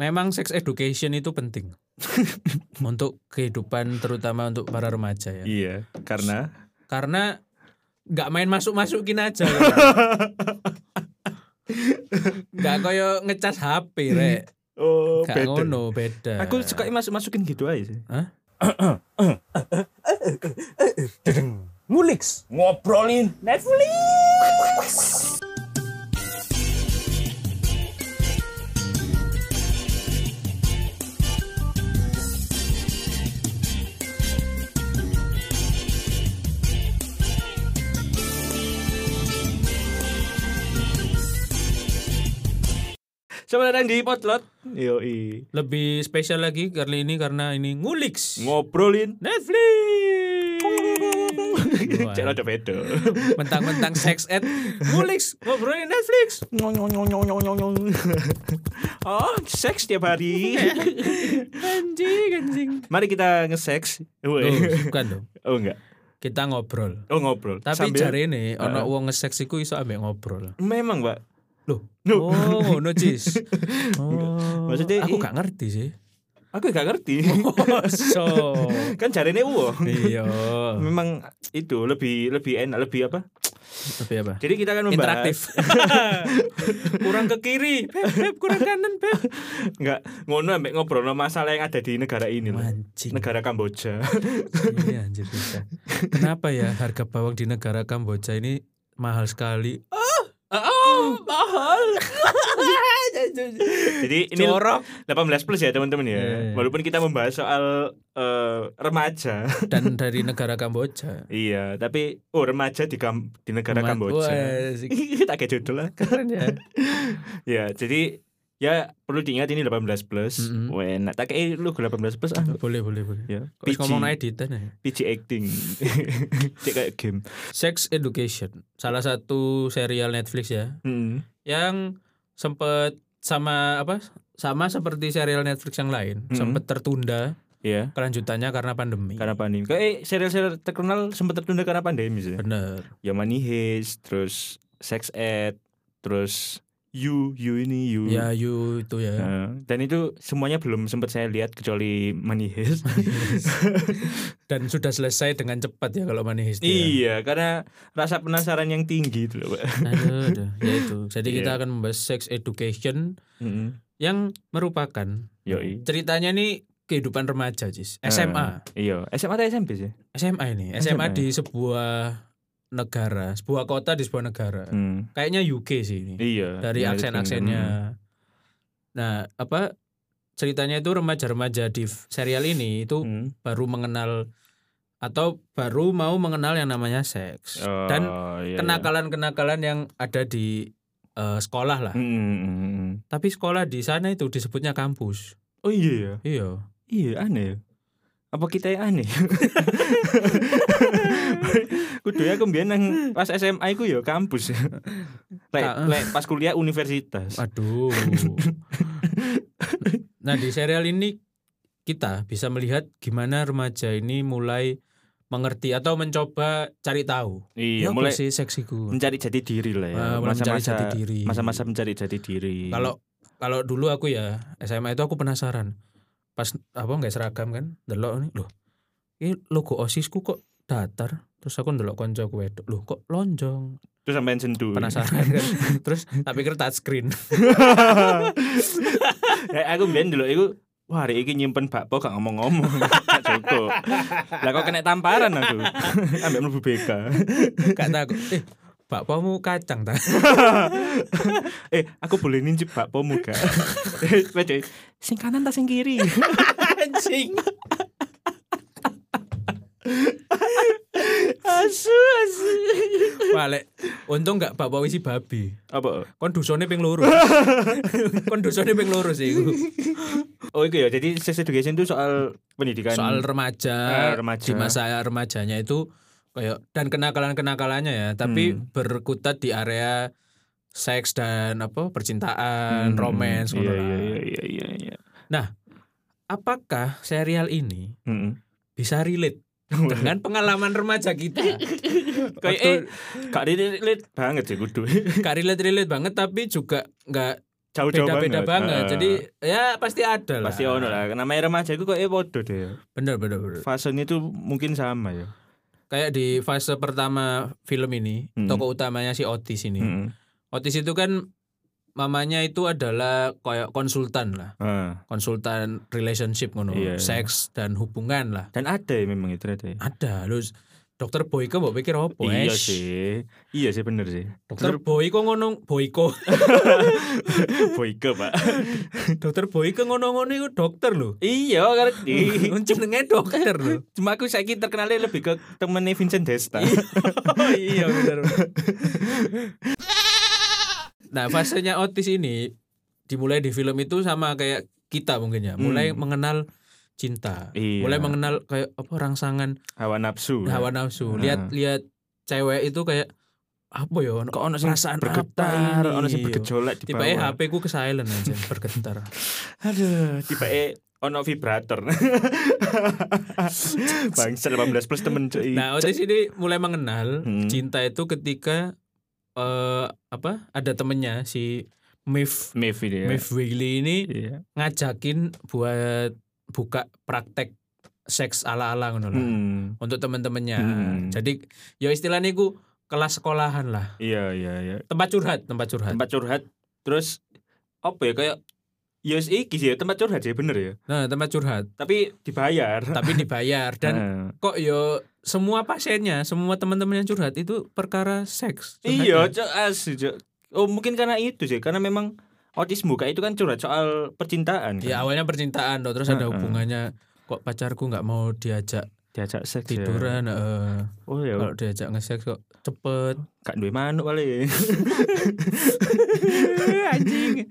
memang sex education itu penting untuk kehidupan terutama untuk para remaja ya. Iya, karena Karena nggak main masuk masukin aja. Nggak koyo ngecas HP rek. oh Gak beda. ngono beda. Aku suka masuk masukin gitu aja sih. Hah? Ngulix ngobrolin Netflix. Selamat datang di Potlot. Yoi. Lebih spesial lagi kali ini karena ini nguliks Ngobrolin Netflix. Cek rada beda. Mentang-mentang sex ed nguliks ngobrolin Netflix. oh, seks tiap hari. Anjing anjing. Mari kita nge-seks. Oh, bukan dong. Oh enggak. Kita ngobrol. Oh ngobrol. Tapi Sambil- jari ini ono Heeh. wong nge-sex iku iso ambek ngobrol. Memang, Mbak. Loh. Loh. Oh, ngono Cis. Oh. Maksudnya aku gak ngerti sih. Aku gak ngerti. so. kan jarene uang. Iya. Memang itu lebih lebih enak, lebih apa? Tapi apa? Jadi kita akan membahas Interaktif. kurang ke kiri, beb, beb, kurang kanan, beb. Enggak ngono ambek ngobrol masalah yang ada di negara ini loh. Mancing. Negara Kamboja. Iya anjir bisa. Kenapa ya harga bawang di negara Kamboja ini mahal sekali? Ah, ah, mahal. Jadi ini Jorok 18 plus ya teman-teman ya. Iya, iya. Walaupun kita membahas soal eh, remaja. dan dari negara Kamboja. iya, tapi oh remaja di kam- di negara Kamboja. Tak kayak judul lah. keren ya. Ya, jadi ya perlu diingat ini 18 plus. Wah, enak tak kayak lu 18 plus ah. Boleh, boleh, boleh. Ya, PG, ngomong editan ya? PG acting. Cek kayak game. Sex Education, salah satu serial Netflix ya, Mm. yang sempet sama apa? Sama seperti serial Netflix yang lain, Mm. sempet tertunda Iya, kelanjutannya karena pandemi. karena pandemi. Kayak serial-serial terkenal sempat tertunda karena pandemi sih. Bener. Ya Money Heist, terus Sex Ed, terus You, You ini You. Ya, you itu ya. Nah, dan itu semuanya belum sempat saya lihat kecuali Money Heist. Dan sudah selesai dengan cepat ya kalau Money Heist. ya. iya, karena rasa penasaran yang tinggi itu loh, Pak. Aduh, aduh, ya itu. Jadi kita Iya. akan membahas sex education Mm-mm. yang merupakan Yoi. ceritanya ini kehidupan remaja, Cis. Ah, SMA. iya, SMA atau SMP sih? SMA ini. SMA. SMA di sebuah negara, sebuah kota di sebuah negara. Hmm. Kayaknya UK sih ini. Iya. Dari United aksen-aksennya. Kingdom. Nah, apa ceritanya itu remaja-remaja di serial ini itu Hmm. baru mengenal atau baru mau mengenal yang namanya seks. Dan Oh, iya, iya. kenakalan-kenakalan yang ada di eh, sekolah lah. Hmm, hmm, hmm, hmm. Tapi sekolah di sana itu disebutnya kampus. Oh iya ya. Iya. Iya aneh ya. Apa kita yang aneh? Kudu ya mbiyen nang pas SMA iku ya kampus. Lek lek pas kuliah universitas. Aduh. nah di serial ini kita bisa melihat gimana remaja ini mulai mengerti atau mencoba cari tahu. Iya, Ya, mulai sih seksiku. mencari jati diri lah ya. Ah, mulai mencari Masa-masa jati diri. masa-masa mencari jati diri. Kalau kalau dulu aku ya SMA itu aku penasaran. Pas apa nggak seragam kan? Delok nih, loh. Ini logo OSISku kok datar. Terus aku ndelok koncoku wedok. Loh kok lonjong? terus sampean sentuh. Penasaran kan. Terus tak pikir touchscreen. ya, aku mbiyen dulu iku Wah, hari ini nyimpen bakpo gak ngomong-ngomong. Gak cukup. Lah kok kena tamparan aku. Ambek mlebu BK. Gak takut. Eh, bakpamu kacang ta? eh, aku boleh nincip bakpomu gak? Cuy. Sing kanan ta sing kiri? Anjing. asu, asu. Untung gak bakpao isi babi. Apa? Kon dusone ping loro. Kon dusone ping loro sih iku. Oh, itu ya. Jadi sex education itu soal pendidikan. Soal remaja, Ah, remaja. di masa remajanya itu kayak dan kenakalan-kenakalannya ya, tapi Hmm. berkutat di area seks dan apa percintaan, Hmm, romance Iya, ngono iya, lah. iya, iya, iya, iya. Apakah serial ini Mm-mm. bisa relate dengan pengalaman remaja kita? Kayak eh, gak relate banget sih kudu. gak relate relate banget tapi juga nggak jauh-jauh beda-beda banget. Heeh. Jadi ya pasti ada lah. pasti ono lah. Namanya remaja itu kok eh podo deh. Bener bener bener. Fasenya itu mungkin sama ya. Kayak di fase pertama film ini, Mm. tokoh utamanya si Otis ini. Heeh. Otis itu kan mamanya itu adalah kayak konsultan lah, Heeh. konsultan relationship ngono, Iya, iya. seks dan hubungan lah. Dan ada ya memang itu ada. ya? Ada, lu dokter Boyko mbok pikir opo? Iya sih. Iya sih bener sih. Dokter Boyko ngono, Boyko. Boyke, Pak. dokter Boyko ngono-ngono iku dokter lho. iya, ngerti. Jenenge dokter lho. Cuma aku saiki terkenalnya lebih ke temennya Vincent Desta. Oh iya benar. nah, fasenya Otis ini dimulai di film itu sama kayak kita mungkin ya, mulai Hmm. mengenal cinta, Iya. mulai mengenal kayak apa rangsangan Hawa nafsu. hawa nafsu. Lihat-lihat cewek itu kayak apa ya? ono- Kok ono sing perasaan bergetar, ono sing bergejolak di bawah. HP ku ke silent aja bergetar. Aduh, tiba eh ono vibrator. Bangsa 18 plus temen cuy. Nah, Otis ini mulai mengenal Hmm. cinta itu ketika eh apa? Ada temennya si Mif Mif ini ya. Mif Wigley ini Iya. ngajakin buat buka praktek seks ala-ala ngono lah Hmm. untuk teman-temannya. Hmm. Jadi ya istilahnya ku kelas sekolahan lah. Iya, iya, iya. Tempat curhat, tempat curhat. Tempat curhat terus apa ya kayak Yes, iki sih ya, tempat curhat sih bener ya. Nah, tempat curhat, Tapi dibayar. tapi dibayar dan Heeh. kok yo semua pasiennya, semua teman-teman yang curhat itu perkara seks. Iya, curhatnya. cok asli, cok. Oh, mungkin karena itu sih, karena memang Otis buka itu kan curhat soal percintaan. Ya kan? awalnya percintaan toh, terus ada Heeh. hubungannya kok pacarku nggak mau diajak diajak seks ya. tiduran heeh. Oh ya, kalau diajak nge-seks kok cepet gak duwe manuk kali. anjing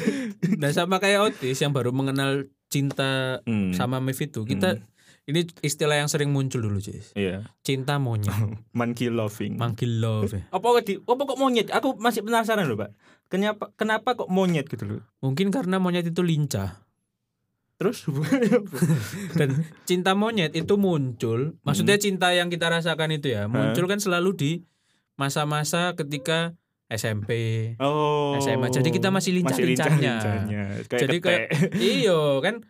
nah sama kayak Otis yang baru mengenal cinta Hmm. sama Mif itu kita ini istilah yang sering muncul dulu Cis Iya. cinta monyet Monkey loving. monkey love ya. apa kok di apa kok monyet? Aku masih penasaran loh, Pak. Kenapa kenapa kok monyet gitu loh? mungkin karena monyet itu lincah Terus dan cinta monyet itu muncul maksudnya cinta yang kita rasakan itu ya muncul kan selalu di masa-masa ketika SMP Oh. SMA. Jadi kita masih lincah-lincahnya. lincah-lincahnya. Kayak jadi kayak iyo kan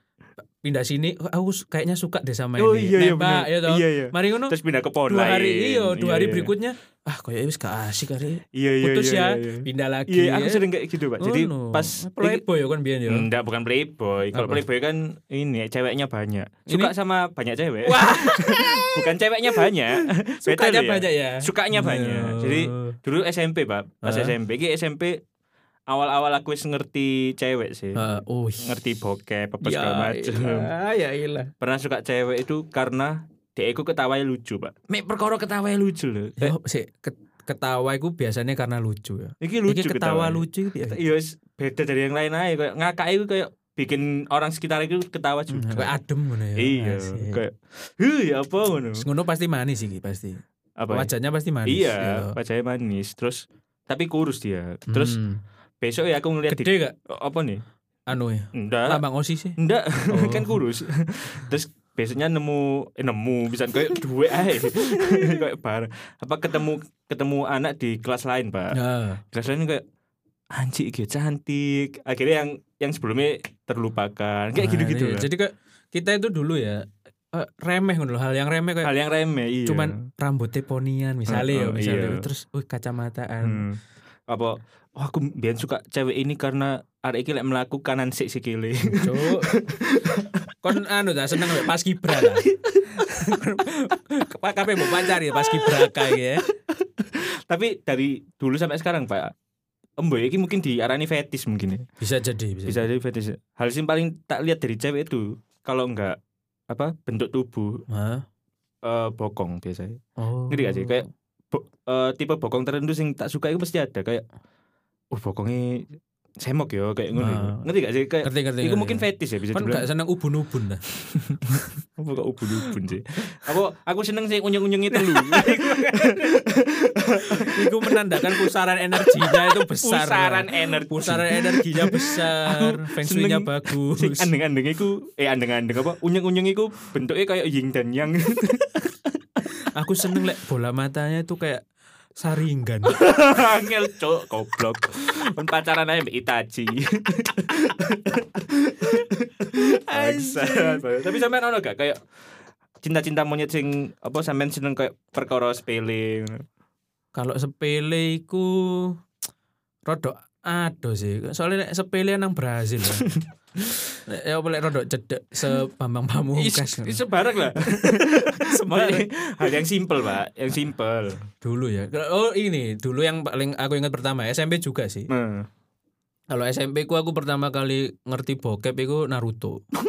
pindah sini "Oh, aku kayaknya suka deh sama Oh ini iya iya nembak ya toh Iya iya. mari ngono Terus pindah ke pohon dua hari lain. iyo dua Iya, hari iya. berikutnya ah kayak wis gak asik kali Iya iya putus iya, ya iya, iya. pindah lagi Iya, aku ya. sering kayak gitu, Pak. Jadi Ngono. pas playboy ya kan biyen ya Enggak, bukan playboy. Kalau playboy kan ini ceweknya banyak. Suka Ini- sama banyak cewek. wah bukan ceweknya banyak. sukanya Betul ya? banyak ya Sukanya banyak. Jadi dulu SMP, Pak. Pas? SMP, ki SMP awal-awal aku ngerti cewek sih. Ah, oh Ngerti bokep apa ya segala macam. ya ilah Pernah suka cewek itu karena dia iku ketawanya lucu, Pak. Mek perkara ketawanya lucu loh. Eh, Ya, sih ke- ketawa itu biasanya karena lucu ya iki lucu Iki ketawa ketawanya. lucu biasa Iya, beda dari yang lain aja. Kayak ngakak itu kayak bikin orang sekitar itu ketawa juga. Hmm, kayak adem ngono ya Iya, Asik. kayak Hih, apa ngono? Ngono pasti manis sih pasti Apa? ya? wajahnya pasti manis Iya, ya. wajahnya manis. Terus tapi kurus dia. Terus Hmm. Besok ya aku ngeliat di gede gak apa nih? anu ya Enggak. lambang osis sih Enggak, Oh. kan kurus. Terus besoknya nemu eh, nemu bisa kayak dua ae. kayak bar. Apa ketemu ketemu anak di kelas lain, Pak. ya Kelas lain kayak anjing gitu cantik. Akhirnya yang yang sebelumnya terlupakan. Kayak Nah, gitu-gitu iya. jadi kayak kita itu dulu ya eh, remeh ngono loh, hal yang remeh kayak Hal yang remeh, iya. cuman rambutnya ponian misalnya ya Heeh, misalnya iya. terus uh kacamataan Hmm. Apa oh, aku biar suka cewek ini karena arek iki lek melaku kanan sik sikile. Cuk. kon anu dah seneng lho, pas kibra kape mau pacar ya pas kibra kayak ya Tapi dari dulu sampai sekarang, Pak. Embo iki mungkin diarani fetis mungkin ya. bisa jadi bisa, Bisa jadi fetis. Hal yang paling tak lihat dari cewek itu kalau enggak apa bentuk tubuh Hah? eh, bokong biasanya. oh Ngerti gak sih? Kayak bo- eh, tipe bokong tertentu yang tak suka itu pasti ada kayak oh bokongnya semok ya kayak ngono. Ah. Ngerti gak sih? Kayak ngerti ngerti itu ngerti. mungkin fetis ya bisa kan dibilang. gak seneng ubun-ubun lah Apa kok ubun-ubun sih? Aku aku seneng sih unyeng-unyeng itu lu. itu menandakan pusaran energinya itu besar Pusaran lah. energi. pusaran energinya besar feng shui-nya bagus Sing andeng-andeng iku eh andeng-andeng apa unyeng-unyeng iku bentuknya kayak yin dan yang. aku seneng lek bola matanya itu kayak Saringan. Angel cok goblok. Kon pacaran aja mbak Itachi. Tapi sampean ono gak kayak cinta-cinta monyet sing apa sampean seneng kayak perkara sepele? Kalau sepele iku rodok aduh sih. Soalnya sepele nang Brazil. ya. Ya boleh rodok cedek sebambang pamungkas. Sebarang lah. Maksudnya hal yang simpel, Pak, yang simpel. Dulu ya. Oh ini dulu yang paling aku ingat pertama SMP juga sih. Nah. Kalau SMP ku aku pertama kali ngerti bokep itu Naruto.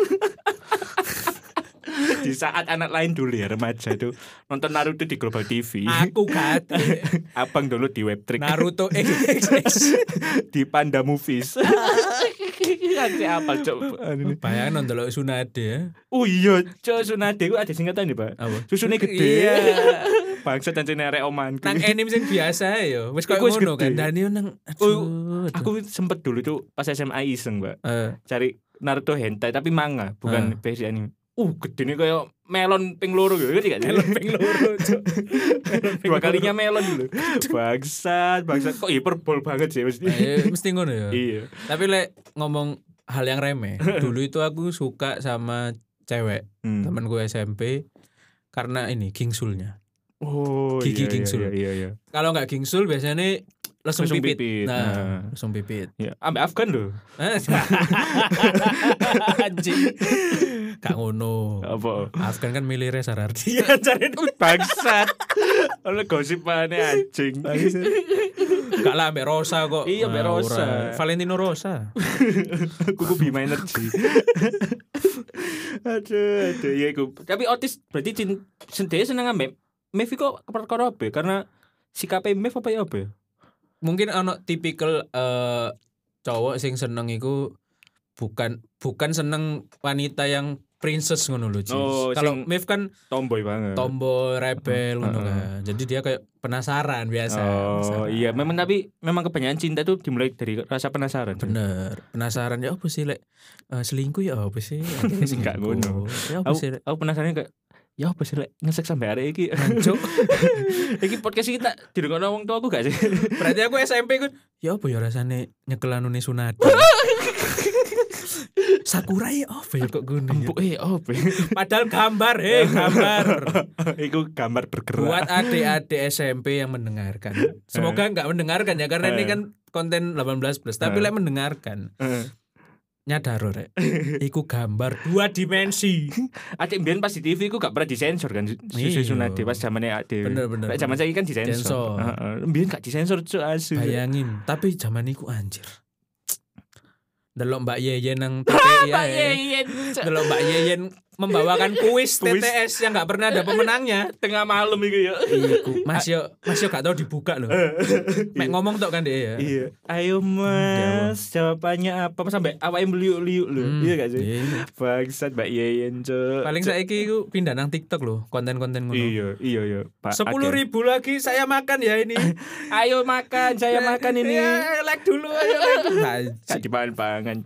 Di saat anak lain dulu ya remaja itu nonton Naruto di Global TV. Aku kate Abang dulu di Webtrick. Naruto XXX. di Panda Movies. Nanti apa cok? Bayangin nonton lo Sunade ya. Oh iya, cok Sunade ku ada singkatan nih, Pak. Apa? Susunya gede. Iya. Bangsa dan nerek oman. Nang anime sing biasa ya. Wis koyo ngono kan. Dan yo nang Oh, aduh. Aku sempet dulu tuh pas SMA iseng, Mbak. Eh, Cari Naruto hentai tapi manga, bukan Ah. versi anime. Uh, gede nih kayak melon ping loro gitu, gak? sih? Melon ping loro. Dua kalinya melon dulu. Bangsat, bangsat. Kok hiperbol banget sih mesti. eh, mesti ngono ya. Iya. Tapi lek ngomong hal yang remeh, dulu itu aku suka sama cewek Hmm. temen gue SMP karena ini gingsulnya. Oh, Gigi iya, gingsul. Iya, iya, iya. Kalau nggak gingsul biasanya langsung, Langsung pipit. pipit, Nah, nah. langsung pipit. Iya, ambek Afgan loh. Anjing. Gak ngono. Apa? Afgan kan milih Reza Rahardian cari Bangsat. Oleh gosip mana anjing. Gak lah Mbak Rosa kok. Iya, Mbak Nah, Rosa. Valentino Rosa. Kuku Bima Energy. aduh, aduh, iya iku. Tapi otis berarti sendiri seneng ambek Mev kok perkara apa? ya? Karena sikapnya Mev apa ya apa? Ya? Mungkin ono tipikal eh, cowok sing seneng iku bukan bukan seneng wanita yang princess ngono lho. Oh, Kalau Mev kan Tomboy banget. tomboy rebel ngono Heeh. kan. Jadi dia kayak penasaran biasa. Oh penasaran. iya, memang tapi memang kebanyakan cinta itu dimulai dari rasa penasaran. Bener, penasaran ya apa sih lek eh, selingkuh ya apa sih? Enggak ngono. Ya apa sih? Aku penasaran kayak ya apa sih ngesek sampai hari ini Cuk. iki podcast kita dirungokno wong tua aku gak sih Berarti aku SMP kan ya apa ya rasane nyekel anune Sunada. Sakura ya apa ya kok gini. empuk eh apa ya? Padahal gambar, heh, gambar. Iku gambar bergerak Buat adik-adik SMP yang mendengarkan. Semoga nggak mendengarkan ya karena ini Eh. kan konten 18 plus. Tapi Eh. lek mendengarkan Eh. Nyadar rek. Iku gambar dua dimensi. Adik mbiyen pas di TV ku gak pernah disensor kan Iya. Susu Sunade pas zamannya adik Bener, bener, Lek zaman saiki kan disensor Sensor. Heeh. Mbiyen gak disensor cuk asu Bayangin, tapi zaman iku anjir. Delok Mbak Yeyen nang TPI ya. Delok Mbak Yeyen membawakan kuis Kuis. TTS yang nggak pernah ada pemenangnya. tengah malam iku ya Iku Mas yo Mas yo gak tau dibuka loh. Mek ngomong tok kan dia ya. Iya. Ayo Mas, jawabannya apa? Sampai awake meliuk-liuk lho. Hmm, Iya gak sih? iya. Bangsat Mbak Yeyen. Paling saiki iku pindah nang TikTok loh, konten-konten ngono. Iya, iya, iya. Pak. Sepuluh ribu lagi saya makan ya ini. Ayo makan, saya makan ini. Ya, like dulu ayo like dimakan pangan.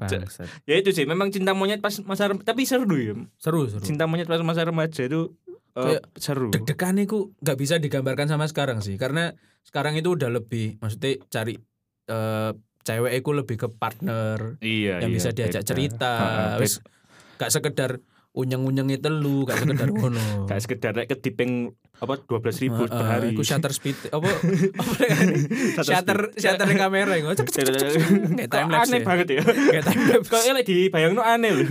Ya itu sih, memang cinta monyet pas masa tapi seru ya. Seru seru. Cinta monyet pas masa remaja itu eh, Kayak seru. Deg-degan iku nggak bisa digambarkan sama sekarang sih, karena sekarang itu udah lebih, maksudnya cari eh, cewek itu lebih ke partner Iya, yang iya, bisa diajak beda. cerita, wis gak sekedar unyeng-unyengi telu, gak sekedar ngono. Gak sekedar rek kedipeng apa 12 ribu per hari. Iku shutter speed apa apa shutter shutter kamera iku. Kayak time lapse. aneh ya. banget ya. Kayak time lapse. Kok elek dibayangno aneh loh.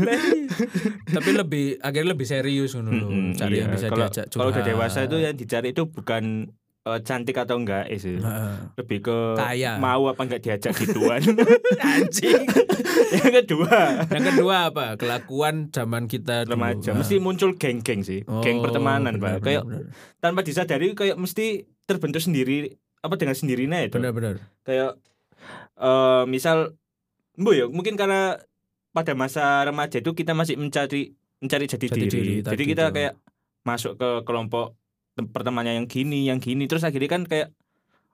Tapi lebih akhirnya lebih serius ngono lho. Cari yang iya. bisa kalau, diajak Kalau udah dewasa itu yang dicari itu bukan eh, cantik atau enggak eh, sih. Heeh. Lebih ke Kaya. mau apa enggak diajak gituan. Anjing. yang kedua, Yang kedua apa? Kelakuan zaman kita dulu. remaja Nah. mesti muncul geng-geng sih. geng Oh, pertemanan, benar, Pak. Kayak benar, tanpa disadari kayak mesti terbentuk sendiri apa dengan sendirinya itu. benar benar. Kayak eh misal Bu ya, mungkin karena pada masa remaja itu kita masih mencari mencari jati, Jati diri. diri Jadi kita tuh. kayak masuk ke kelompok tem- pertemanan yang gini, yang gini terus akhirnya kan kayak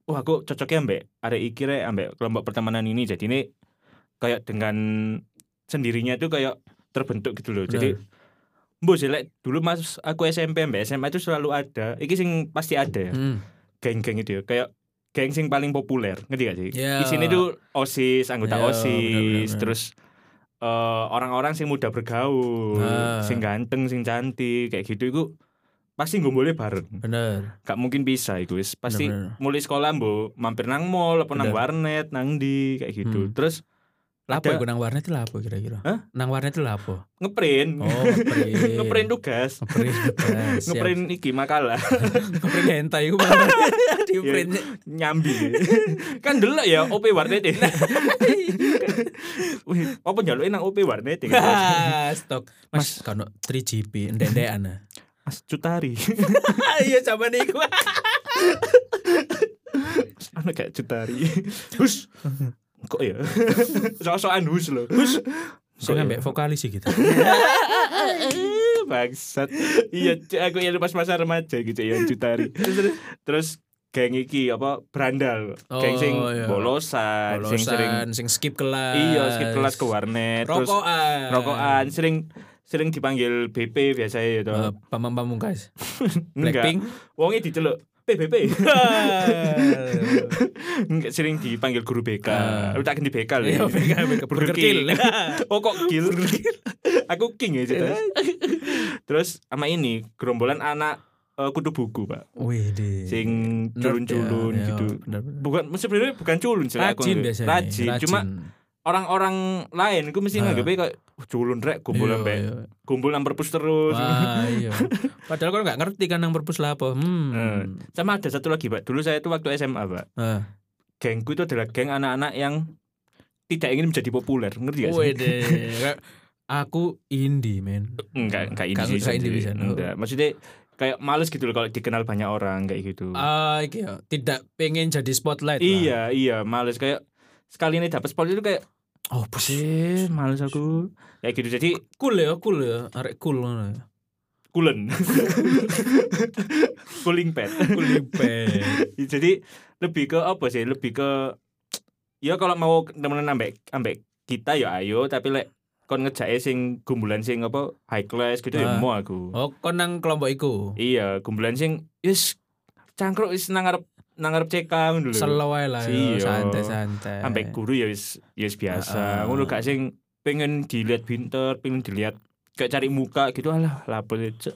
wah aku cocoknya ambek arek iki rek ambek kelompok pertemanan ini. Jadi ini kayak dengan sendirinya itu kayak terbentuk gitu loh. Jadi Bu sih dulu mas aku SMP ambek SMA itu selalu ada. Iki sing pasti ada ya. Hmm. Geng-geng itu ya. Kayak geng sing paling populer, ngerti gak sih? Ya. Di sini tuh OSIS, anggota Ya, OSIS, bener-bener. terus eh, orang-orang sing mudah bergaul, Ah. sing ganteng, sing cantik, kayak gitu iku pasti ngumpulnya bareng. Bener. Gak mungkin bisa iku wis. Pasti Bener-bener. mulai sekolah mbok mampir nang mall apa nang Bener. warnet, nang di kayak gitu. Hmm. Terus Lapo Ada- nang warnet itu lapo kira-kira? Hah? Nang warnet itu lapo? ngeprint. Oh, ngeprint. ngeprint tugas. Ngeprint. siap. Ngeprint iki makalah. ngeprint hentai di print. nyambi kan dulu ya OP warnet Nah. Wih, apa njaluke nang OP warnet ya Ah, stok. Mas, kono 3GP ndek-ndekan. Mas Cutari Iya zaman iku. anak kayak Cutari hus kok ya sok-sokan hus loh hus Sing ya? ambek vokalis sih kita. bangsat iya aku ya pas masa remaja gitu ya Cutari terus geng iki apa brandal geng sing Oh, iya. bolosan, sing sering Bolosan, sing skip kelas. iya skip kelas ke warnet terus Rokokan. rokokan sering sering dipanggil BP biasanya itu Eh, Pamam Pamungkas. enggak Blackpink. wongnya diceluk PBB enggak sering dipanggil guru BK Ah. lu tak ganti BK Iya, BK, BK, Burger Kill. oh kok kill aku king ya cerita terus sama ini gerombolan anak eh, kutu buku pak Wih, di. sing culun-culun ya, gitu ya, bener-bener. bukan sebenarnya bukan culun sih aku Rajin biasanya. rajin. cuma orang-orang lain aku mesti Ah. nganggepnya kayak "Wah, culun rek kumpul Iya, iya. kumpul nang perpus terus Wah, iya. Padahal kan nggak ngerti kan yang perpus lah apa. Hmm. sama ada satu lagi pak dulu saya itu waktu SMA pak Ah. gengku itu adalah geng anak-anak yang tidak ingin menjadi populer ngerti gak sih? Wede. Aku indie, men. Enggak, enggak Nggak- sih. nggak indie bisa. Enggak. Maksudnya kayak males gitu loh kalau dikenal banyak orang kayak gitu. Ah, iki ya. Tidak pengen jadi spotlight lah. iya, iya, males kayak sekali ini dapat spot itu kayak Oh, sih? Males aku. Kayak gitu. Jadi cool ya, cool ya. Arek cool ngono ya. kulen. Cooling pad. Kulipet. Jadi lebih ke apa sih? Lebih ke ya kalau mau temenan ambek ambek kita ya ayo tapi lek kon ngejake sing gumbulan sing apa high class gitu ya Ah. mau aku. Oh, kon nang kelompok iku. Iya, gumbulan sing wis cangkruk wis nang ngarep nang ngarep CK ngono lho. Slow lah ya, Iya. santai-santai. Sampai guru ya wis ya wis biasa. Ngono gak sing pengen dilihat pinter, pengen dilihat kayak cari muka gitu alah lapo cek.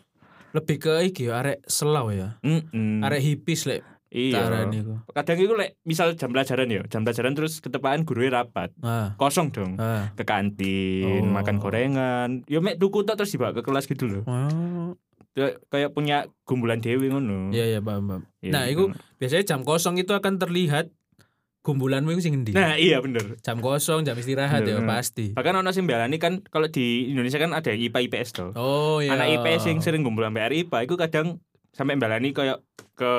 lebih ke iki ya, arek slow ya. Mm Arek hipis lek iya. Kadang itu lek misal jam pelajaran ya, jam pelajaran terus ketepaan guru rapat. Ah. Kosong dong. Ah. Ke kantin, Oh. makan gorengan. Ya mek tuku tok terus dibawa ke kelas gitu loh. Oh. Kayak- Kayak punya gumbulan dewi ngono. Iya iya paham paham. Iya, Nah, iku biasanya jam kosong itu akan terlihat gumbulanmu itu sing endi. Nah, iya bener. Jam kosong, jam istirahat ya Bener. pasti. Bahkan ono sing belani kan kalau di Indonesia kan ada IPA IPS tuh. Oh iya. Anak IPS sing sering sampai hari IPA itu kadang sampai belani kayak ke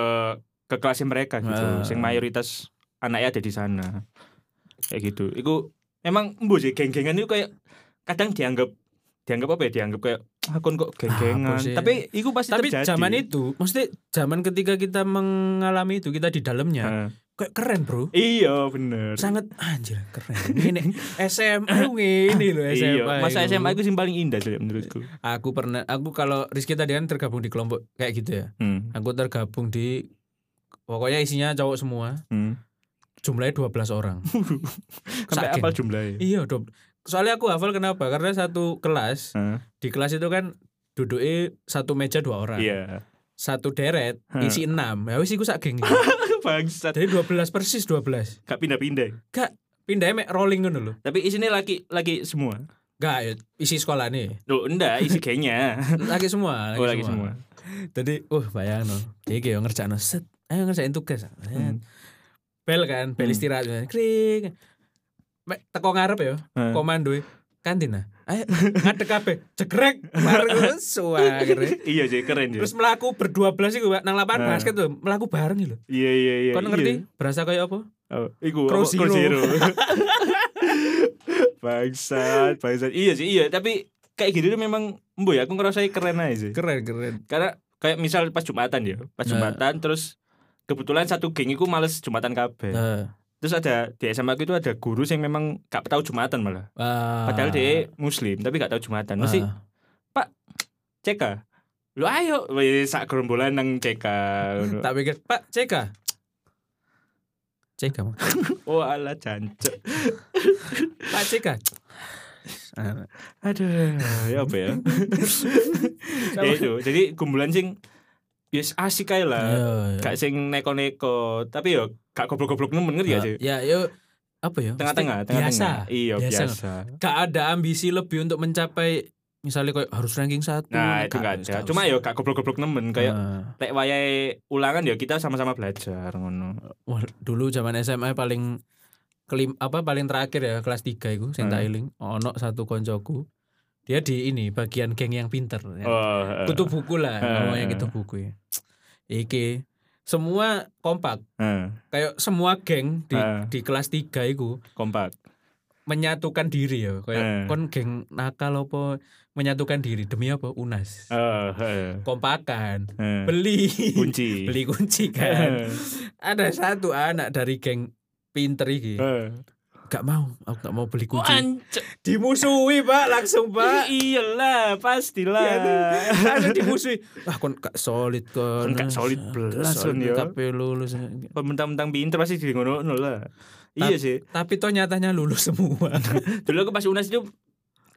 ke kelasnya mereka gitu. Ah. Sing mayoritas anaknya ada di sana. Kayak gitu. Iku emang embo sih geng-gengan itu kayak kadang dianggap dianggap apa ya? Dianggap kayak akun kok geng-gengan. Apa sih? Tapi iku pasti Tapi terjadi. zaman itu, maksudnya zaman ketika kita mengalami itu, kita di dalamnya, Heeh. kayak keren bro. Iya bener. Sangat anjir keren. Ini SMA ngene loh SMA. Iya, masa itu. SMA itu sing paling indah sih menurutku. Aku pernah, aku kalau Rizky tadi kan tergabung di kelompok kayak gitu ya. Hmm. Aku tergabung di, pokoknya isinya cowok semua. Hmm. Jumlahnya 12 orang. Sampai apa jumlahnya? Iya, dua- soalnya aku hafal kenapa? Karena satu kelas, Heeh. di kelas itu kan duduknya satu meja dua orang. Iya. Satu deret Hah. isi enam. Ya wis iku sak geng. Bangsat. Jadi 12 persis 12. Gak pindah-pindah. Pindahnya mek rolling ngono lho. Tapi isinya laki laki semua. Gak ya, isi sekolah nih. Loh, enggak, isi gengnya. Lagi semua, lagi, oh, lagi semua. semua. Jadi, uh bayang no. Iki yo ngerjakno set. Ayo ngerjain tugas. Hmm. Bel kan, bel Hmm. istirahat. Kring. Mek teko ngarep ya, Hmm. komando kantin nah. Ayo ngadek kabeh. Jegrek. Bareng suwagere. iya sih keren. Terus melaku berdua belas iku nang lapangan Nah. basket tuh, melaku bareng lho. Iya iya iya. Kau ngerti? Berasa kayak apa? Oh, iku Zero. Bangsat, bangsat. Iya sih, iya, tapi kayak gitu tuh memang embo ya aku ngerasa keren aja sih. Keren, keren. Karena kayak misal pas Jumatan ya, pas Nah. Jumatan terus kebetulan satu geng iku males Jumatan kabeh. Nah, Terus ada di SMA aku itu ada guru yang memang gak tahu Jumatan malah. ah, Padahal dia muslim tapi gak tahu Jumatan. Mesti ah. CK. Lu ayo wis sak gerombolan nang CK. tak pikir, Pak, CK. CK. Oh ala jancuk. Pak CK. Ah, Aduh, ya apa ya? ya itu. Jadi kumpulan sing Yes, asik kae lah. Iya, iya. Gak sing neko-neko, tapi yo gak goblok-goblok nemen ngerti gak sih? Ya, yo apa ya? Tengah-tengah. Biasa. Iya, Biasa. biasa. Gak ada ambisi lebih untuk mencapai misalnya kayak harus ranking satu. Nah, itu gak ada. Cuma yo gak goblok-goblok nemen kayak Nah, lek wayahe ulangan ya kita sama-sama belajar ngono. wah, dulu zaman SMA paling kelim apa paling terakhir ya kelas 3 itu sing Hmm. tak eling ono satu koncoku dia di ini bagian geng yang pinter ya. Oh, eh, kutu buku lah Eh. ngomongnya gitu buku ya iki semua kompak eh, kayak semua geng di Eh. di kelas 3 itu kompak. menyatukan diri ya kayak Eh. kon geng nakal apa menyatukan diri demi apa unas Eh, eh, kompakan eh. beli kunci. beli kunci kan Eh, ada satu anak dari geng pinter iki eh. Gak mau aku gak mau beli Oh, kunci ancek. dimusuhi pak langsung pak Iyalah, pastilah. ada dimusuhi ah kon gak solid kon Kon gak solid belas, kon, ya. tapi lulus Mentang-mentang pinter pasti di ngono lah. Iya sih. tapi toh nyatanya lulus semua Dulu aku pas UNAS itu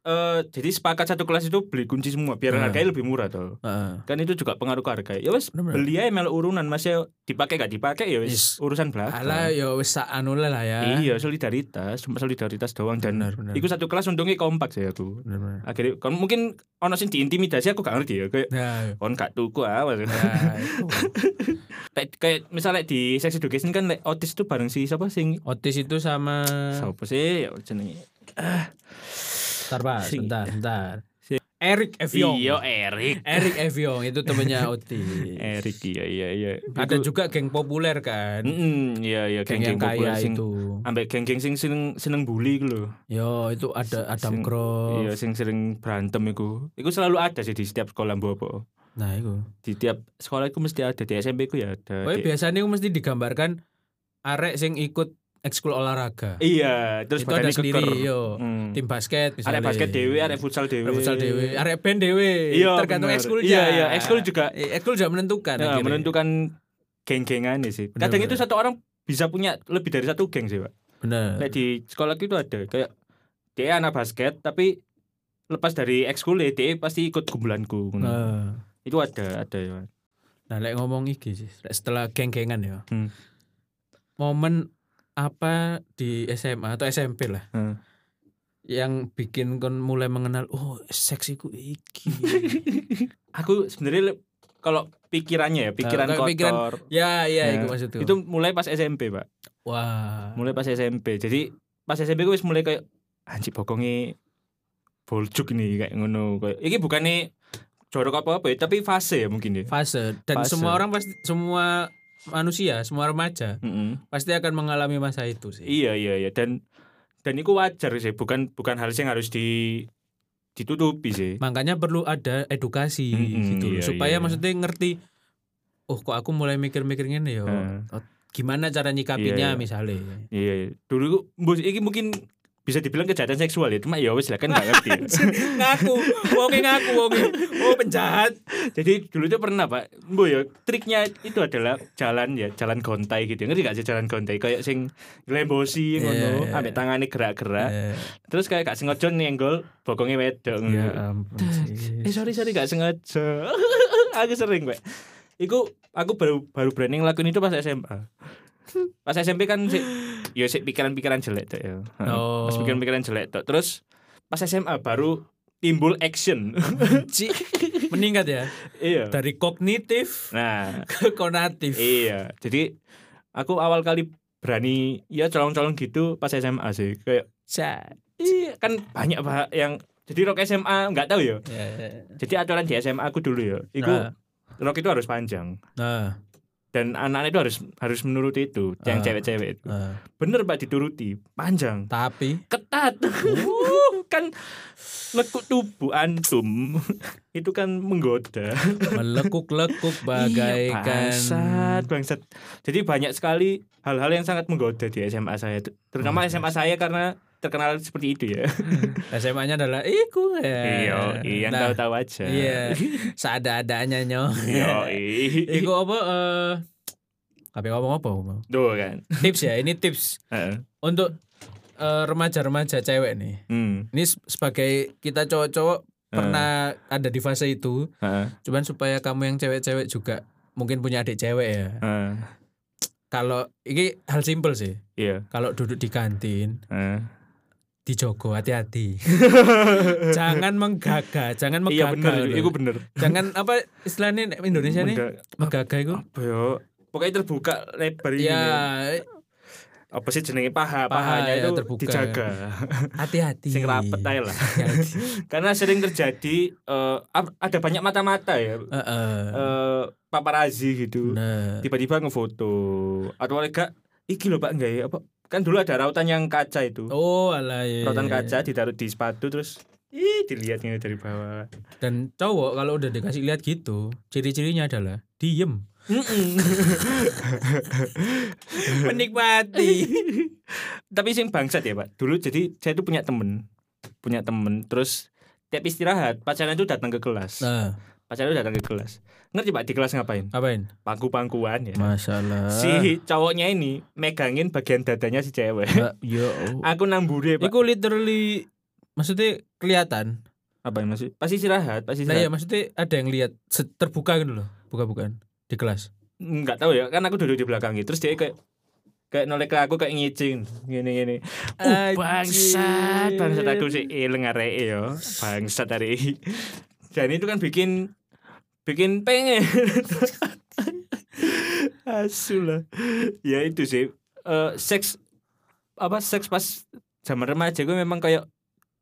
eh jadi sepakat satu kelas itu beli kunci semua biar Ah. harganya lebih murah tuh. Heeh. Kan itu juga pengaruh ke harga. Ya wes beli aja melu urunan masih dipakai gak dipakai ya wes Yes. urusan belakang. Alah ya sak anu lah ya. Iya solidaritas, cuma solidaritas doang dan Benar, benar. Iku satu kelas untungnya kompak sih aku. Bener, bener. Akhirnya kon mungkin ono sing diintimidasi aku gak ngerti ya kayak Nah, kon gak tuku awas. nah kayak, kayak misalnya di sex education kan like, otis itu bareng si siapa sing Otis itu sama siapa sih ya jenenge Bentar, Pak. Si- Bentar, bentar. Eric Eviong. Iya Erik Eric Eviong itu temennya Otis. Erik iya iya iya Ada Iku- juga geng populer kan. Mm, iya iya Geng yang populer kaya sing itu. ambek geng-geng sing seneng seneng bully iku lho. Yo, itu ada Adam Sing- Croft. Iya sing sering berantem iku. Iku selalu ada sih di setiap sekolah mbok apa. Nah, itu. Di tiap sekolah iku mesti ada di SMP ku ya ada. Pokoknya Di- biasanya itu mesti digambarkan arek sing ikut ekskul olahraga. Iya, terus itu ada sendiri, keker. yo. Hmm. Tim basket misalnya. Arek basket dewe, arek futsal dewe. Arek futsal dewe, arek band dewe. Iya, tergantung bener. ekskulnya. Iya, iya, ekskul juga. Eh, Ekskul juga menentukan. Ya, akhirnya. menentukan geng-gengan sih. Bener, Kadang bener. itu satu orang bisa punya lebih dari satu geng sih, Pak. Bener. Kayak di sekolah itu ada kayak dia anak basket tapi lepas dari ekskul dia pasti ikut kumpulanku. ngono. Nah, Itu ada, ada ya. nah lek ngomong iki sih, setelah geng-gengan ya. Hmm. Momen apa di SMA atau SMP lah Hmm. yang bikin kon mulai mengenal oh seksiku iki. Aku sebenarnya kalau pikirannya ya, pikiran kayak kotor. pikiran- ya, iya Ya, itu maksudku. Itu mulai pas SMP, Pak. wah. Mulai pas SMP. Jadi pas SMP gue wis mulai kayak anjir bokonge boljuk nih kayak ngono kayak iki bukannya jorok apa apa ya tapi fase ya mungkin ya fase dan Fase. semua orang pasti semua manusia, semua remaja Mm-mm. pasti akan mengalami masa itu sih. iya iya iya dan dan itu wajar sih bukan bukan hal yang harus di ditutupi sih Makanya perlu ada edukasi Mm-mm, gitu loh, iya, supaya iya. maksudnya ngerti oh kok aku mulai mikir-mikir ngene ya. Oh, Gimana cara nyikapinya Iya, iya. misalnya. iya dulu bos iki mungkin bisa dibilang kejahatan seksual ya cuma ya wes lah kan nggak ngerti. Ngaku, wonge ngaku wonge. Oh penjahat. jadi dulu tuh pernah pak. Bu ya triknya itu adalah jalan ya jalan gontai gitu. Ngerti gak sih jalan gontai? Kayak sing lembosi Iya, ngono iya. ambek tangannya gerak-gerak. Eh, terus kayak gak sengaja nyenggol bokongnya wedok ya ampun. eh sorry sorry gak sengaja. Aku sering pak. Iku aku baru baru berani ngelakuin itu pas SMA pas SMP kan sih ya sih pikiran-pikiran jelek tuh ya. Oh. pas pikiran-pikiran jelek tuh terus pas SMA baru timbul action. Meningkat ya? Iya. Dari kognitif nah. ke konatif. iya. Jadi aku awal kali berani ya colong-colong gitu pas SMA sih. Kayak iya kan banyak pak yang jadi rok SMA nggak tahu ya? Ya, ya. jadi aturan di SMA aku dulu ya. Itu Nah, rok itu harus panjang. Nah, dan anak-anak itu harus harus menuruti itu yang Ah. cewek-cewek itu. Nah. bener pak dituruti. Panjang. Tapi? Ketat. Uh, kan lekuk tubuh antum itu kan menggoda. Melekuk-lekuk Iya, bagaikan bangsat bangsat. Jadi banyak sekali hal-hal yang sangat menggoda di SMA saya terutama SMA saya karena terkenal seperti itu ya SMA-nya adalah iku ya. iya yang Nah, tahu-tahu aja Iya, seada-adanya nyo. iya Iku apa eh Kabeh ngomong apa mau. Tuh kan. Tips ya, ini tips untuk eh, remaja-remaja cewek nih. Hmm. Ini sebagai kita cowok-cowok pernah ada di fase itu, Heeh. cuman supaya kamu yang cewek-cewek juga mungkin punya adik cewek ya. Heeh. Kalau ini hal simpel sih. Iya. Kalau duduk di kantin, Heeh. Dijogo hati-hati. jangan menggagah, jangan Iya bener, menggagah. loh. itu bener. Jangan apa istilahnya Indonesia nih Mengga- menggagah itu. apa ya? Pokoknya terbuka lebar ini. Ya, Apa sih jenenge paha, Paha pahanya ya, itu terbuka. dijaga. hati-hati. Sing rapet aja lah. Karena sering terjadi eh, ada banyak mata-mata ya. Heeh. eh paparazi gitu. Tiba-tiba ngefoto atau enggak iki lho Pak enggak ya apa kan dulu ada rautan yang kaca itu. oh alah ya. Rautan kaca ditaruh di sepatu terus ih dilihatnya dari bawah. Dan cowok kalau udah dikasih lihat gitu, ciri-cirinya adalah diem. Menikmati. Tapi sing bangsat ya Pak. Dulu jadi saya tuh punya temen, punya temen terus tiap istirahat pacarnya itu datang ke kelas. Nah, Pacarnya itu datang ke kelas. Ngerti Pak di kelas ngapain? apain? Pangku-pangkuan ya. Masalah. Si cowoknya ini megangin bagian dadanya si cewek. Yo. Aku nambure Pak. Iku literally maksudnya kelihatan. Apa yang masih? Pasti istirahat, pasti Nah ya istirahat. maksudnya ada yang lihat terbuka gitu loh, buka-bukaan di kelas. Enggak tahu ya, kan aku duduk di belakang gitu. Terus dia kayak kayak nolek ke aku kayak ngicing gini gini. Uh, bangsat, bangsat aku sih ileng areke ya. Bangsat hari. Dan itu kan bikin bikin pengen. Asu lah. Ya itu sih. Eh, seks apa seks pas zaman remaja gue memang kayak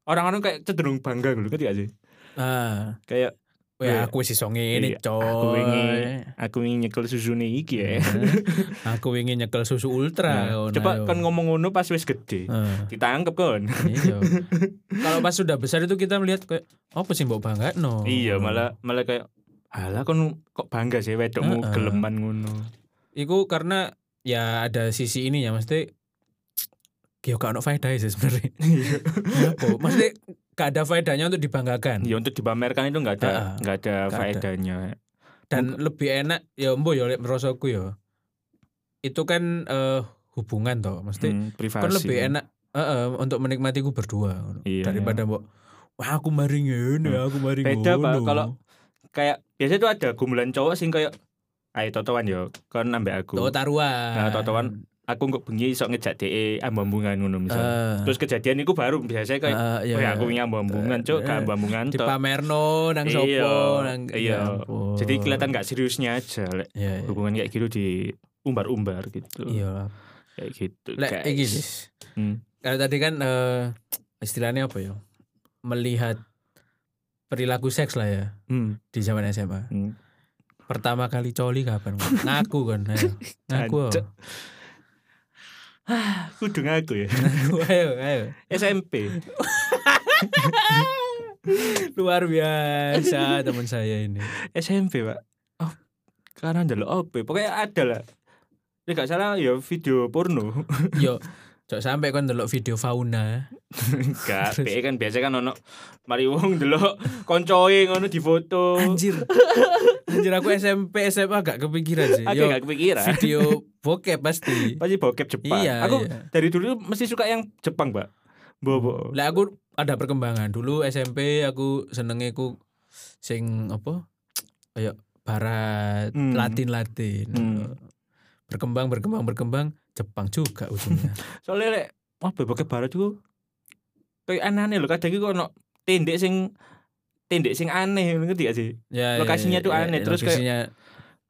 orang-orang kayak cenderung bangga gitu kan sih Ah, kayak ya aku wis iso ngene, Iya, coy. aku ingin- aku ingin nyekel susu iki ya Nah, aku ingin nyekel susu ultra. Nah, coba kan ngomong ngono pas wis gede ditangkep kon iya. Kalau pas sudah besar itu kita melihat kayak apa sih mbok bangga no. iya malah malah kayak Alah kon kok bangga sih wedokmu Heeh. geleman ngono. Iku karena ya ada sisi ini ya mesti Yo gak ono faedah sih sebenarnya. Apa? Maksudnya gak ada faedahnya untuk dibanggakan. Ya untuk dipamerkan itu enggak ada Heeh. enggak ada ada. faedahnya. Dan lebih enak ya mbo ya lek merosoku ya. Itu kan eh, hubungan toh, mesti Hmm, privasi. kan lebih enak eh, eh, untuk menikmati ku berdua. Iya. daripada mbok wah aku mari ngene, aku mari Beda, Pak, ngono." kalau- Kayak biasanya tuh ada gumulan cowok sing kayak ayo totoan yo kon ambek aku. Tuh taruhan. Nah, totoan aku kok bengi iso ngejak DE ambambungan ngono misal. Eh, Terus kejadian iku baru biasanya kayak eh, iya. Oh ya aku ingin ambambungan cuk, Eh, gak ambambungan di tok. pamerno nang sopo Iya, nang iya. ya. Jadi kelihatan gak seriusnya aja lek Iya, iya. hubungan kayak gitu di umbar-umbar gitu. Iya. Kayak gitu. Lek guys. iki. Hmm. Kalau tadi kan eh, istilahnya apa ya? Melihat perilaku seks lah ya Hmm. di zaman SMA. Hmm. Pertama kali coli kapan? Ngaku kan. Ayo. Ngaku. Jancuk. Kudu ngaku ya. Ngaku ayo, ayo. SMP. Luar biasa teman saya ini. SMP, Pak. Oh, karena ada apa? ya? Pokoknya ada lah. Ya gak salah ya video porno. Yo, cok sampai kon delok video fauna. Enggak, PE kan biasa kan ono mari wong delok koncoe ngono difoto. Anjir. Anjir aku SMP SMA gak kepikiran sih. Aku Yo, gak kepikiran. video bokep pasti. Pasti bokep Jepang. Iya, aku iya. dari dulu mesti suka yang Jepang, Pak. Bobo. Lah aku ada perkembangan. Dulu SMP aku senenge ku sing apa? Kayak barat, Hmm. Latin-Latin. Hmm. Berkembang berkembang berkembang Jepang juga ujungnya. Soalnya lek ya, bokep barat itu kayak aneh-aneh loh kadang itu ono tendek sing tendek sing aneh ngerti gak sih? ya, Lokasinya tuh aneh, terus kayak- lokasinya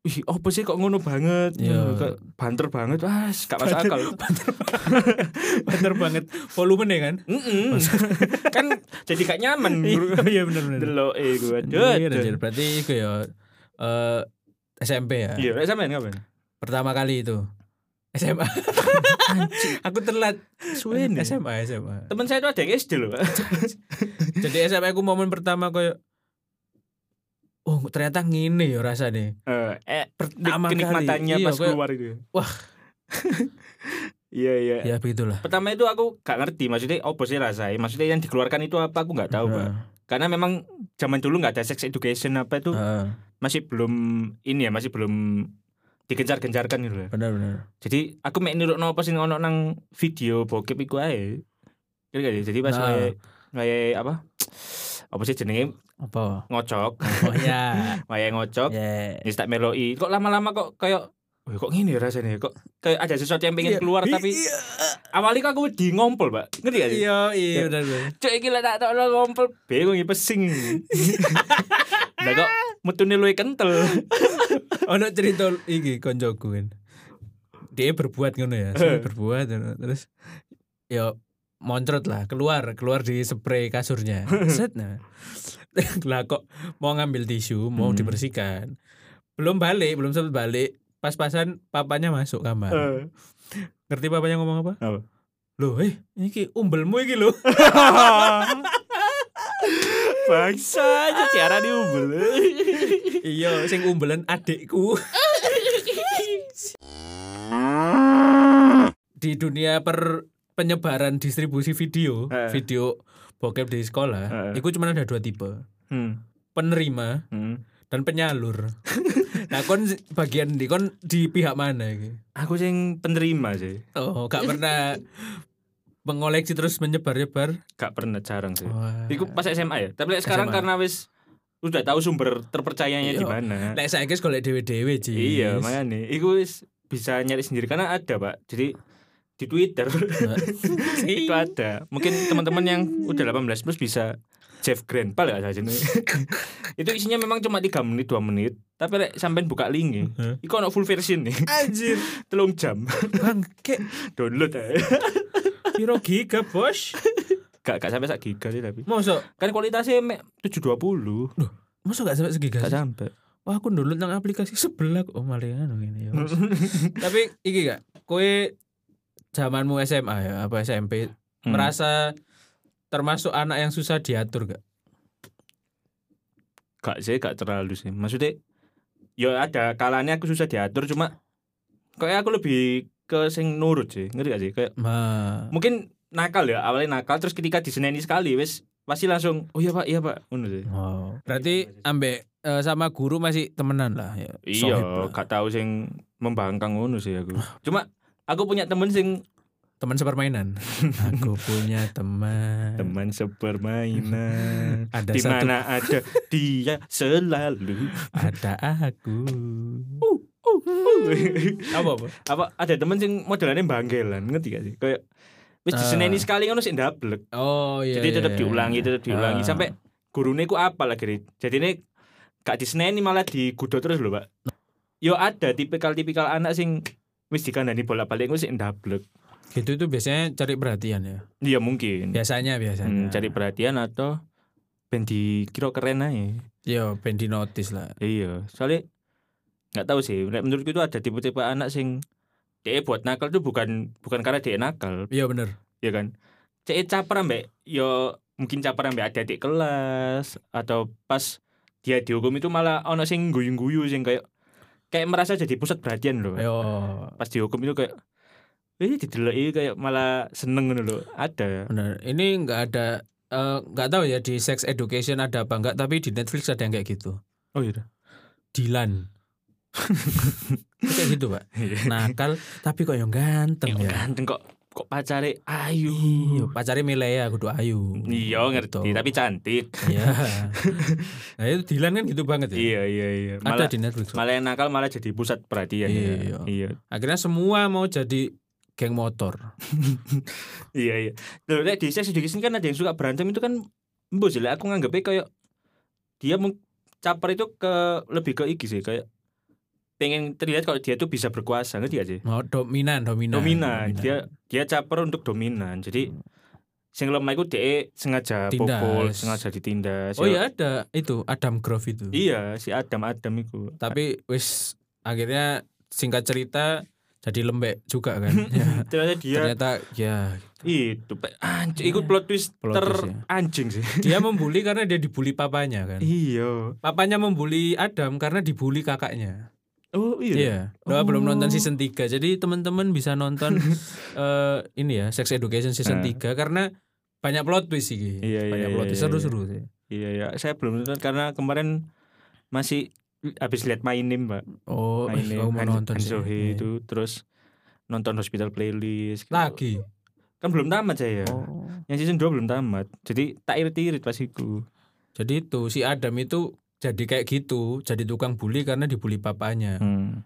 Ih, apa sih kok ngono banget? Iya. Ngono, kayak banter banget. Wah, gak masuk akal. bener banget volumenya kan. Mm-mm. kan jadi gak nyaman. Iya bener bener. Delok eh gue. Iya, berarti itu ya eh, SMP ya. Iya, sama ngapain? Pertama kali itu SMA. aku telat Suwe nih. SMA SMA. Temen saya tuh ada yang SD loh. Jadi SMA aku momen pertama kayak Oh ternyata ngene ya rasanya Eh, eh Pertama kali. kenikmatannya Iya, pas kayak- keluar itu. Wah. Iya, iya. Ya begitulah Pertama itu aku gak ngerti maksudnya apa sih rasanya. Maksudnya yang dikeluarkan itu apa aku gak tahu, Pak. Heeh, Karena memang zaman dulu nggak ada sex education apa itu heeh. masih belum ini ya, masih belum digencar-gencarkan gitu loh. Bener bener. Jadi aku mek nirukno apa sing ono nang video bokep iku ae. Gak sih? Jadi pas Nah. kayak kayak apa? Apa sih jenenge Apa? ngocok, Oh ya. kayak ngocok. Ya. Wis tak meloi. Kok lama-lama kok kayak Wih, kok gini rasanya kok kayak ada sesuatu yang pengen Iya. keluar tapi Iya. awalnya kok aku di ngompol pak ngerti gak sih Iya, iya bener. cek iki lek tak tak ngompol bingung iki pesing lah kok metune luwih kental. Ono cerita iki koncoku kan. Dia berbuat ngono ya, berbuat terus ya moncrot lah keluar keluar di spray kasurnya. Set nah. Lah kok mau ngambil tisu mau Hmm. dibersihkan? Belum balik belum sempat balik. Pas-pasan papanya masuk kamar. Eh. ngerti papanya ngomong apa? Apa? loh eh ini umbelmu iki loh bangsa aja tiara diumbel iya sing umbelen adikku di dunia per penyebaran distribusi video Eh. video bokep di sekolah Eh. itu cuma ada dua tipe hmm. penerima Hmm. dan penyalur nah kon bagian di kon di pihak mana iki aku sing penerima sih oh gak pernah mengoleksi terus menyebar-nyebar? Gak pernah jarang sih. Wah. Iku pas SMA ya? Tapi lek sekarang SMA. karena wis udah tahu sumber terpercayanya di Iya. mana Lek saya guys kalau dewe-dewe Cis. iya makanya. Iku wis bisa nyari sendiri. Karena ada pak. Jadi di Twitter. Itu ada. Mungkin teman-teman yang udah 18 plus bisa Jeff Grant. Paling aja ini? Itu isinya memang cuma 3 menit 2 menit. Tapi lek sampean buka linknya Hah? iku ono full version nih. Anjir, telung jam. Bangke. download aja Piro giga, Bos? gak gak sampai sak giga sih tapi Masa kan kualitasnya mek 720 masa gak sampai segiga? gak sampai Wah, aku download nang aplikasi sebelah kok. Oh, malah ngono ngene ya. wes. Tapi iki gak, kowe zamanmu SMA ya, apa SMP Hmm. merasa termasuk anak yang susah diatur gak? gak sih gak terlalu sih maksudnya ya ada kalanya aku susah diatur cuma kayak aku lebih ke sing nurut sih ngerti gak sih? Kayak Ma. mungkin nakal ya awalnya nakal terus ketika diseneni sekali wes pasti langsung oh iya pak iya pak. Ngono sih. Oh, berarti ambek eh, sama guru masih temenan lah ya. iya gak tahu sing membangkang ngono sih aku. Cuma aku punya temen sing teman sepermainan. aku punya teman. teman sepermainan. Ada di satu- mana ada dia selalu. Ada aku. Apa apa? apa ada temen sing modelannya banggelan ngerti gak sih kayak wis Ah. diseneni sekali ngono sih ndablek Oh iya. jadi tetap iya, diulangi iya. tetap diulangi Ah. sampai gurune ku apa lagi jadi ini gak diseneni malah digudok terus loh pak yo ada tipikal-tipikal anak sing wis dikandani bolak-balik ngono sih ndablek gitu itu biasanya cari perhatian ya. iya mungkin Biasanya biasanya. Hmm, cari perhatian atau ben dikira keren aja Yo, ben di notice lah. iya soalnya nggak tahu sih menurutku itu ada tipe-tipe anak sing dia buat nakal tuh bukan bukan karena dia nakal Iya bener. ya kan cek caper ambek yo mungkin caper ambek adik-adik kelas atau pas dia dihukum itu malah ono sing guyu-guyu sing kayak kayak merasa jadi pusat perhatian loh Yo. pas dihukum itu kayak eh didelok kayak malah seneng ngono loh ada Bener. Ini nggak ada eh, nggak tahu ya di sex education ada apa enggak tapi di Netflix ada yang kayak gitu. oh iya Dilan. Kayak gitu, Pak. Nakal tapi kok yang ganteng Yang ya. ganteng kok kok pacare ayu Iya, pacarnya Milea kudu ayu. iya ngerti Gitu. tapi cantik Iya. nah itu Dilan kan gitu banget ya. iya iya iya Ada malah di Netflix. Malah yang nakal malah jadi pusat perhatian ya. Iya. iya Akhirnya semua mau jadi geng motor. iya iya nek di sex education kan ada yang suka berantem itu kan mbok aku nganggepnya kayak dia caper itu ke lebih ke iki sih kayak pengen terlihat kalau dia tuh bisa berkuasa ngerti gak sih Mau dominan, dominan. dominan dia dia caper untuk dominan jadi sing lemah itu dia sengaja Tindas. pukul sengaja ditindas Oh Ya, iya ada itu Adam Grove itu. iya si Adam Adam itu Tapi wis akhirnya singkat cerita jadi lembek juga kan. Ya. ternyata dia Ternyata ya itu Pak. anjing ikut plot twist Plot ter twist, ya. anjing sih dia membuli karena dia dibully papanya kan. iya Papanya membuli Adam karena dibully kakaknya. Oh iya Iya. Doa belum Oh. nonton season 3. Jadi teman-teman bisa nonton eh ini ya, Sex Education season Eh. 3 karena banyak plot twist sih. Iya, iya, banyak iya, plot twist iya, seru-seru sih. Iya ya, saya belum nonton karena kemarin masih habis lihat My Name, Pak. Oh, My Name, mau nonton Han sih. Iya. itu terus nonton Hospital Playlist. gitu. Lagi. Kan belum tamat saya. Oh. Yang season 2 belum tamat. Jadi tak irit-irit pas itu. Jadi itu si Adam itu jadi kayak gitu, jadi tukang bully karena dibully papanya. Hmm.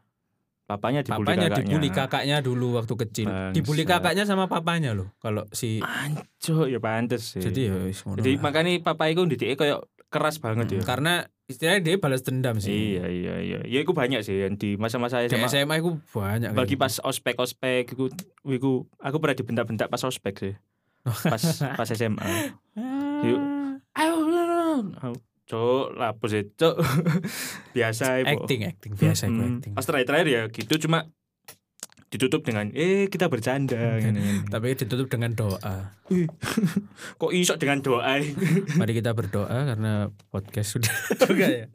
Papanya dibully papanya kakaknya. dibully kakaknya dulu waktu kecil. Bangsat. Dibully kakaknya sama papanya loh. Kalau si Anco ya pantes sih. jadi ya Jadi lah. makanya papa iku ndidike kayak keras banget ya. Hmm, Karena istilahnya dia balas dendam sih. Iya iya iya. Ya iku banyak sih yang di masa-masa Di SMA. SMA itu banyak. Bagi gitu. pas ospek ospek iku iku aku pernah dibentak-bentak pas ospek sih. Pas pas SMA. Yuk. Ayo. Cok, lapus ya, cok. Biasa ya, Po. acting acting biasa itu Mm-mm. acting. Pas terakhir-terakhir ya gitu cuma ditutup dengan eh kita bercanda gini. Tapi ditutup dengan doa. Kok iso dengan doa? Mari kita berdoa karena podcast sudah ya.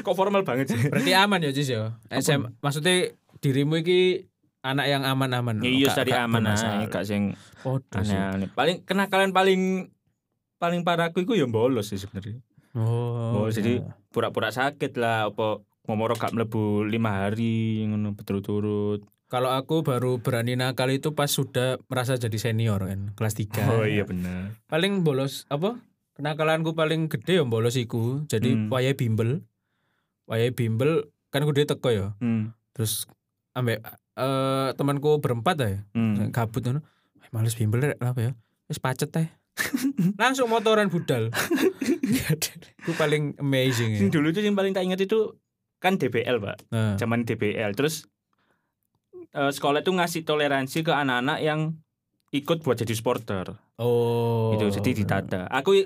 Kok formal banget sih? Berarti aman ya Cis ya. SM maksudnya dirimu iki anak yang aman-aman. Iya, tadi gak aman aja, gak sing sih. aneh-aneh. Paling kenakalan paling paling parah aku iku ya bolos sih sebenarnya. Oh, Oh, jadi iya. pura-pura sakit lah apa ngomoro gak mlebu lima hari ngono berturut-turut. kalau aku baru berani nakal itu pas sudah merasa jadi senior kan, kelas 3. Oh iya benar. Paling bolos apa? Kenakalanku paling gede ya bolos iku. Jadi Hmm. wayahe bimbel. Wayahe bimbel kan gede teko ya. Hmm. Terus ambek eh temanku berempat ya. Hmm. Gabut ngono. "Eh, Males bimbel rek apa ya? Wis pacet teh. Langsung motoran budal. Itu paling amazing ya. Dulu tuh yang paling tak ingat itu kan DBL, Pak. Nah, Zaman DBL. Terus eh, sekolah itu ngasih toleransi ke anak-anak yang ikut buat jadi sporter. oh. Itu jadi ditata. Aku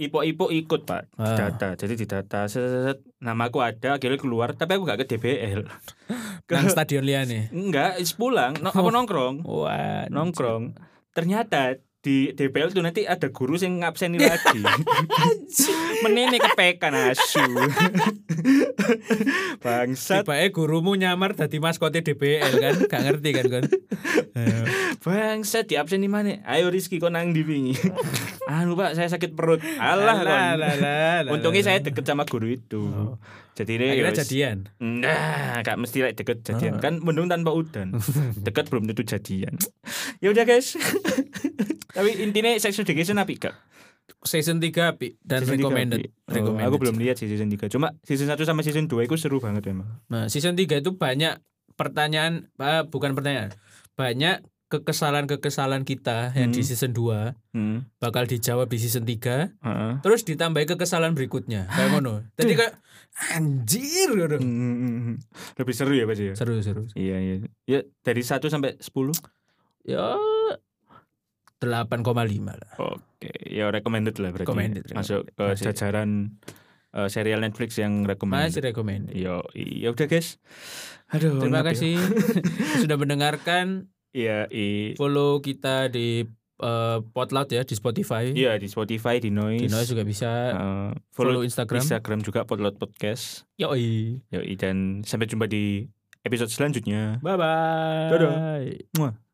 ipo-ipo ikut, Pak. Ah. Data. Jadi didata. Set, set, set. Nama aku ada, akhirnya keluar, tapi aku gak ke DBL. Nang stadion liane. Enggak, is pulang, no, apa nongkrong, Wah, nongkrong. Ternyata di DPL tuh nanti ada guru yang ngabseni lagi. Menene kepekan asu. Bangsat, Tiba gurumu nyamar dadi maskote DBL kan, gak ngerti kan kan. Bangsat di absen mana? Ayo Rizky kok nang di wingi. anu Pak, saya sakit perut. Alah, kon. Untungnya saya deket sama guru itu. Oh. Jadi ini Akhirnya ya jadian. Nah, gak mesti like, deket jadian Oh. kan mendung tanpa udan. Deket belum tentu jadian. Ya udah guys. Tapi intinya sex education apa gak? Season 3 Pi dan Season recommended. Pi. Oh, recommended. aku belum lihat sih season 3. Cuma season 1 sama season 2 itu seru banget memang. Nah, season 3 itu banyak pertanyaan, ah, bukan pertanyaan. Banyak kekesalan-kekesalan kita yang di Hmm. season 2 Hmm. bakal dijawab di season 3 Heeh. terus ditambahi kekesalan berikutnya. Kayak ngono. Jadi kayak anjir gitu. Hmm. Lebih seru ya pasti ya. Seru seru. Iya iya. Ya dari 1 sampai 10. Ya 8,5 lah. Oke, ya recommended lah berarti. Recommended, Masuk ke Masih. jajaran eh, serial Netflix yang recommended. Masih recommended. Yo, iya udah guys. Aduh. Terima ya. kasih sudah mendengarkan. Iya, i- Follow kita di eh, Potloud ya di Spotify. iya di Spotify, di Noise. Di Noise juga bisa. Eh, follow follow Instagram. Instagram juga Potlot Podcast. Yoi. Yoi dan sampai jumpa di episode selanjutnya. Bye bye. Dadah. Muah.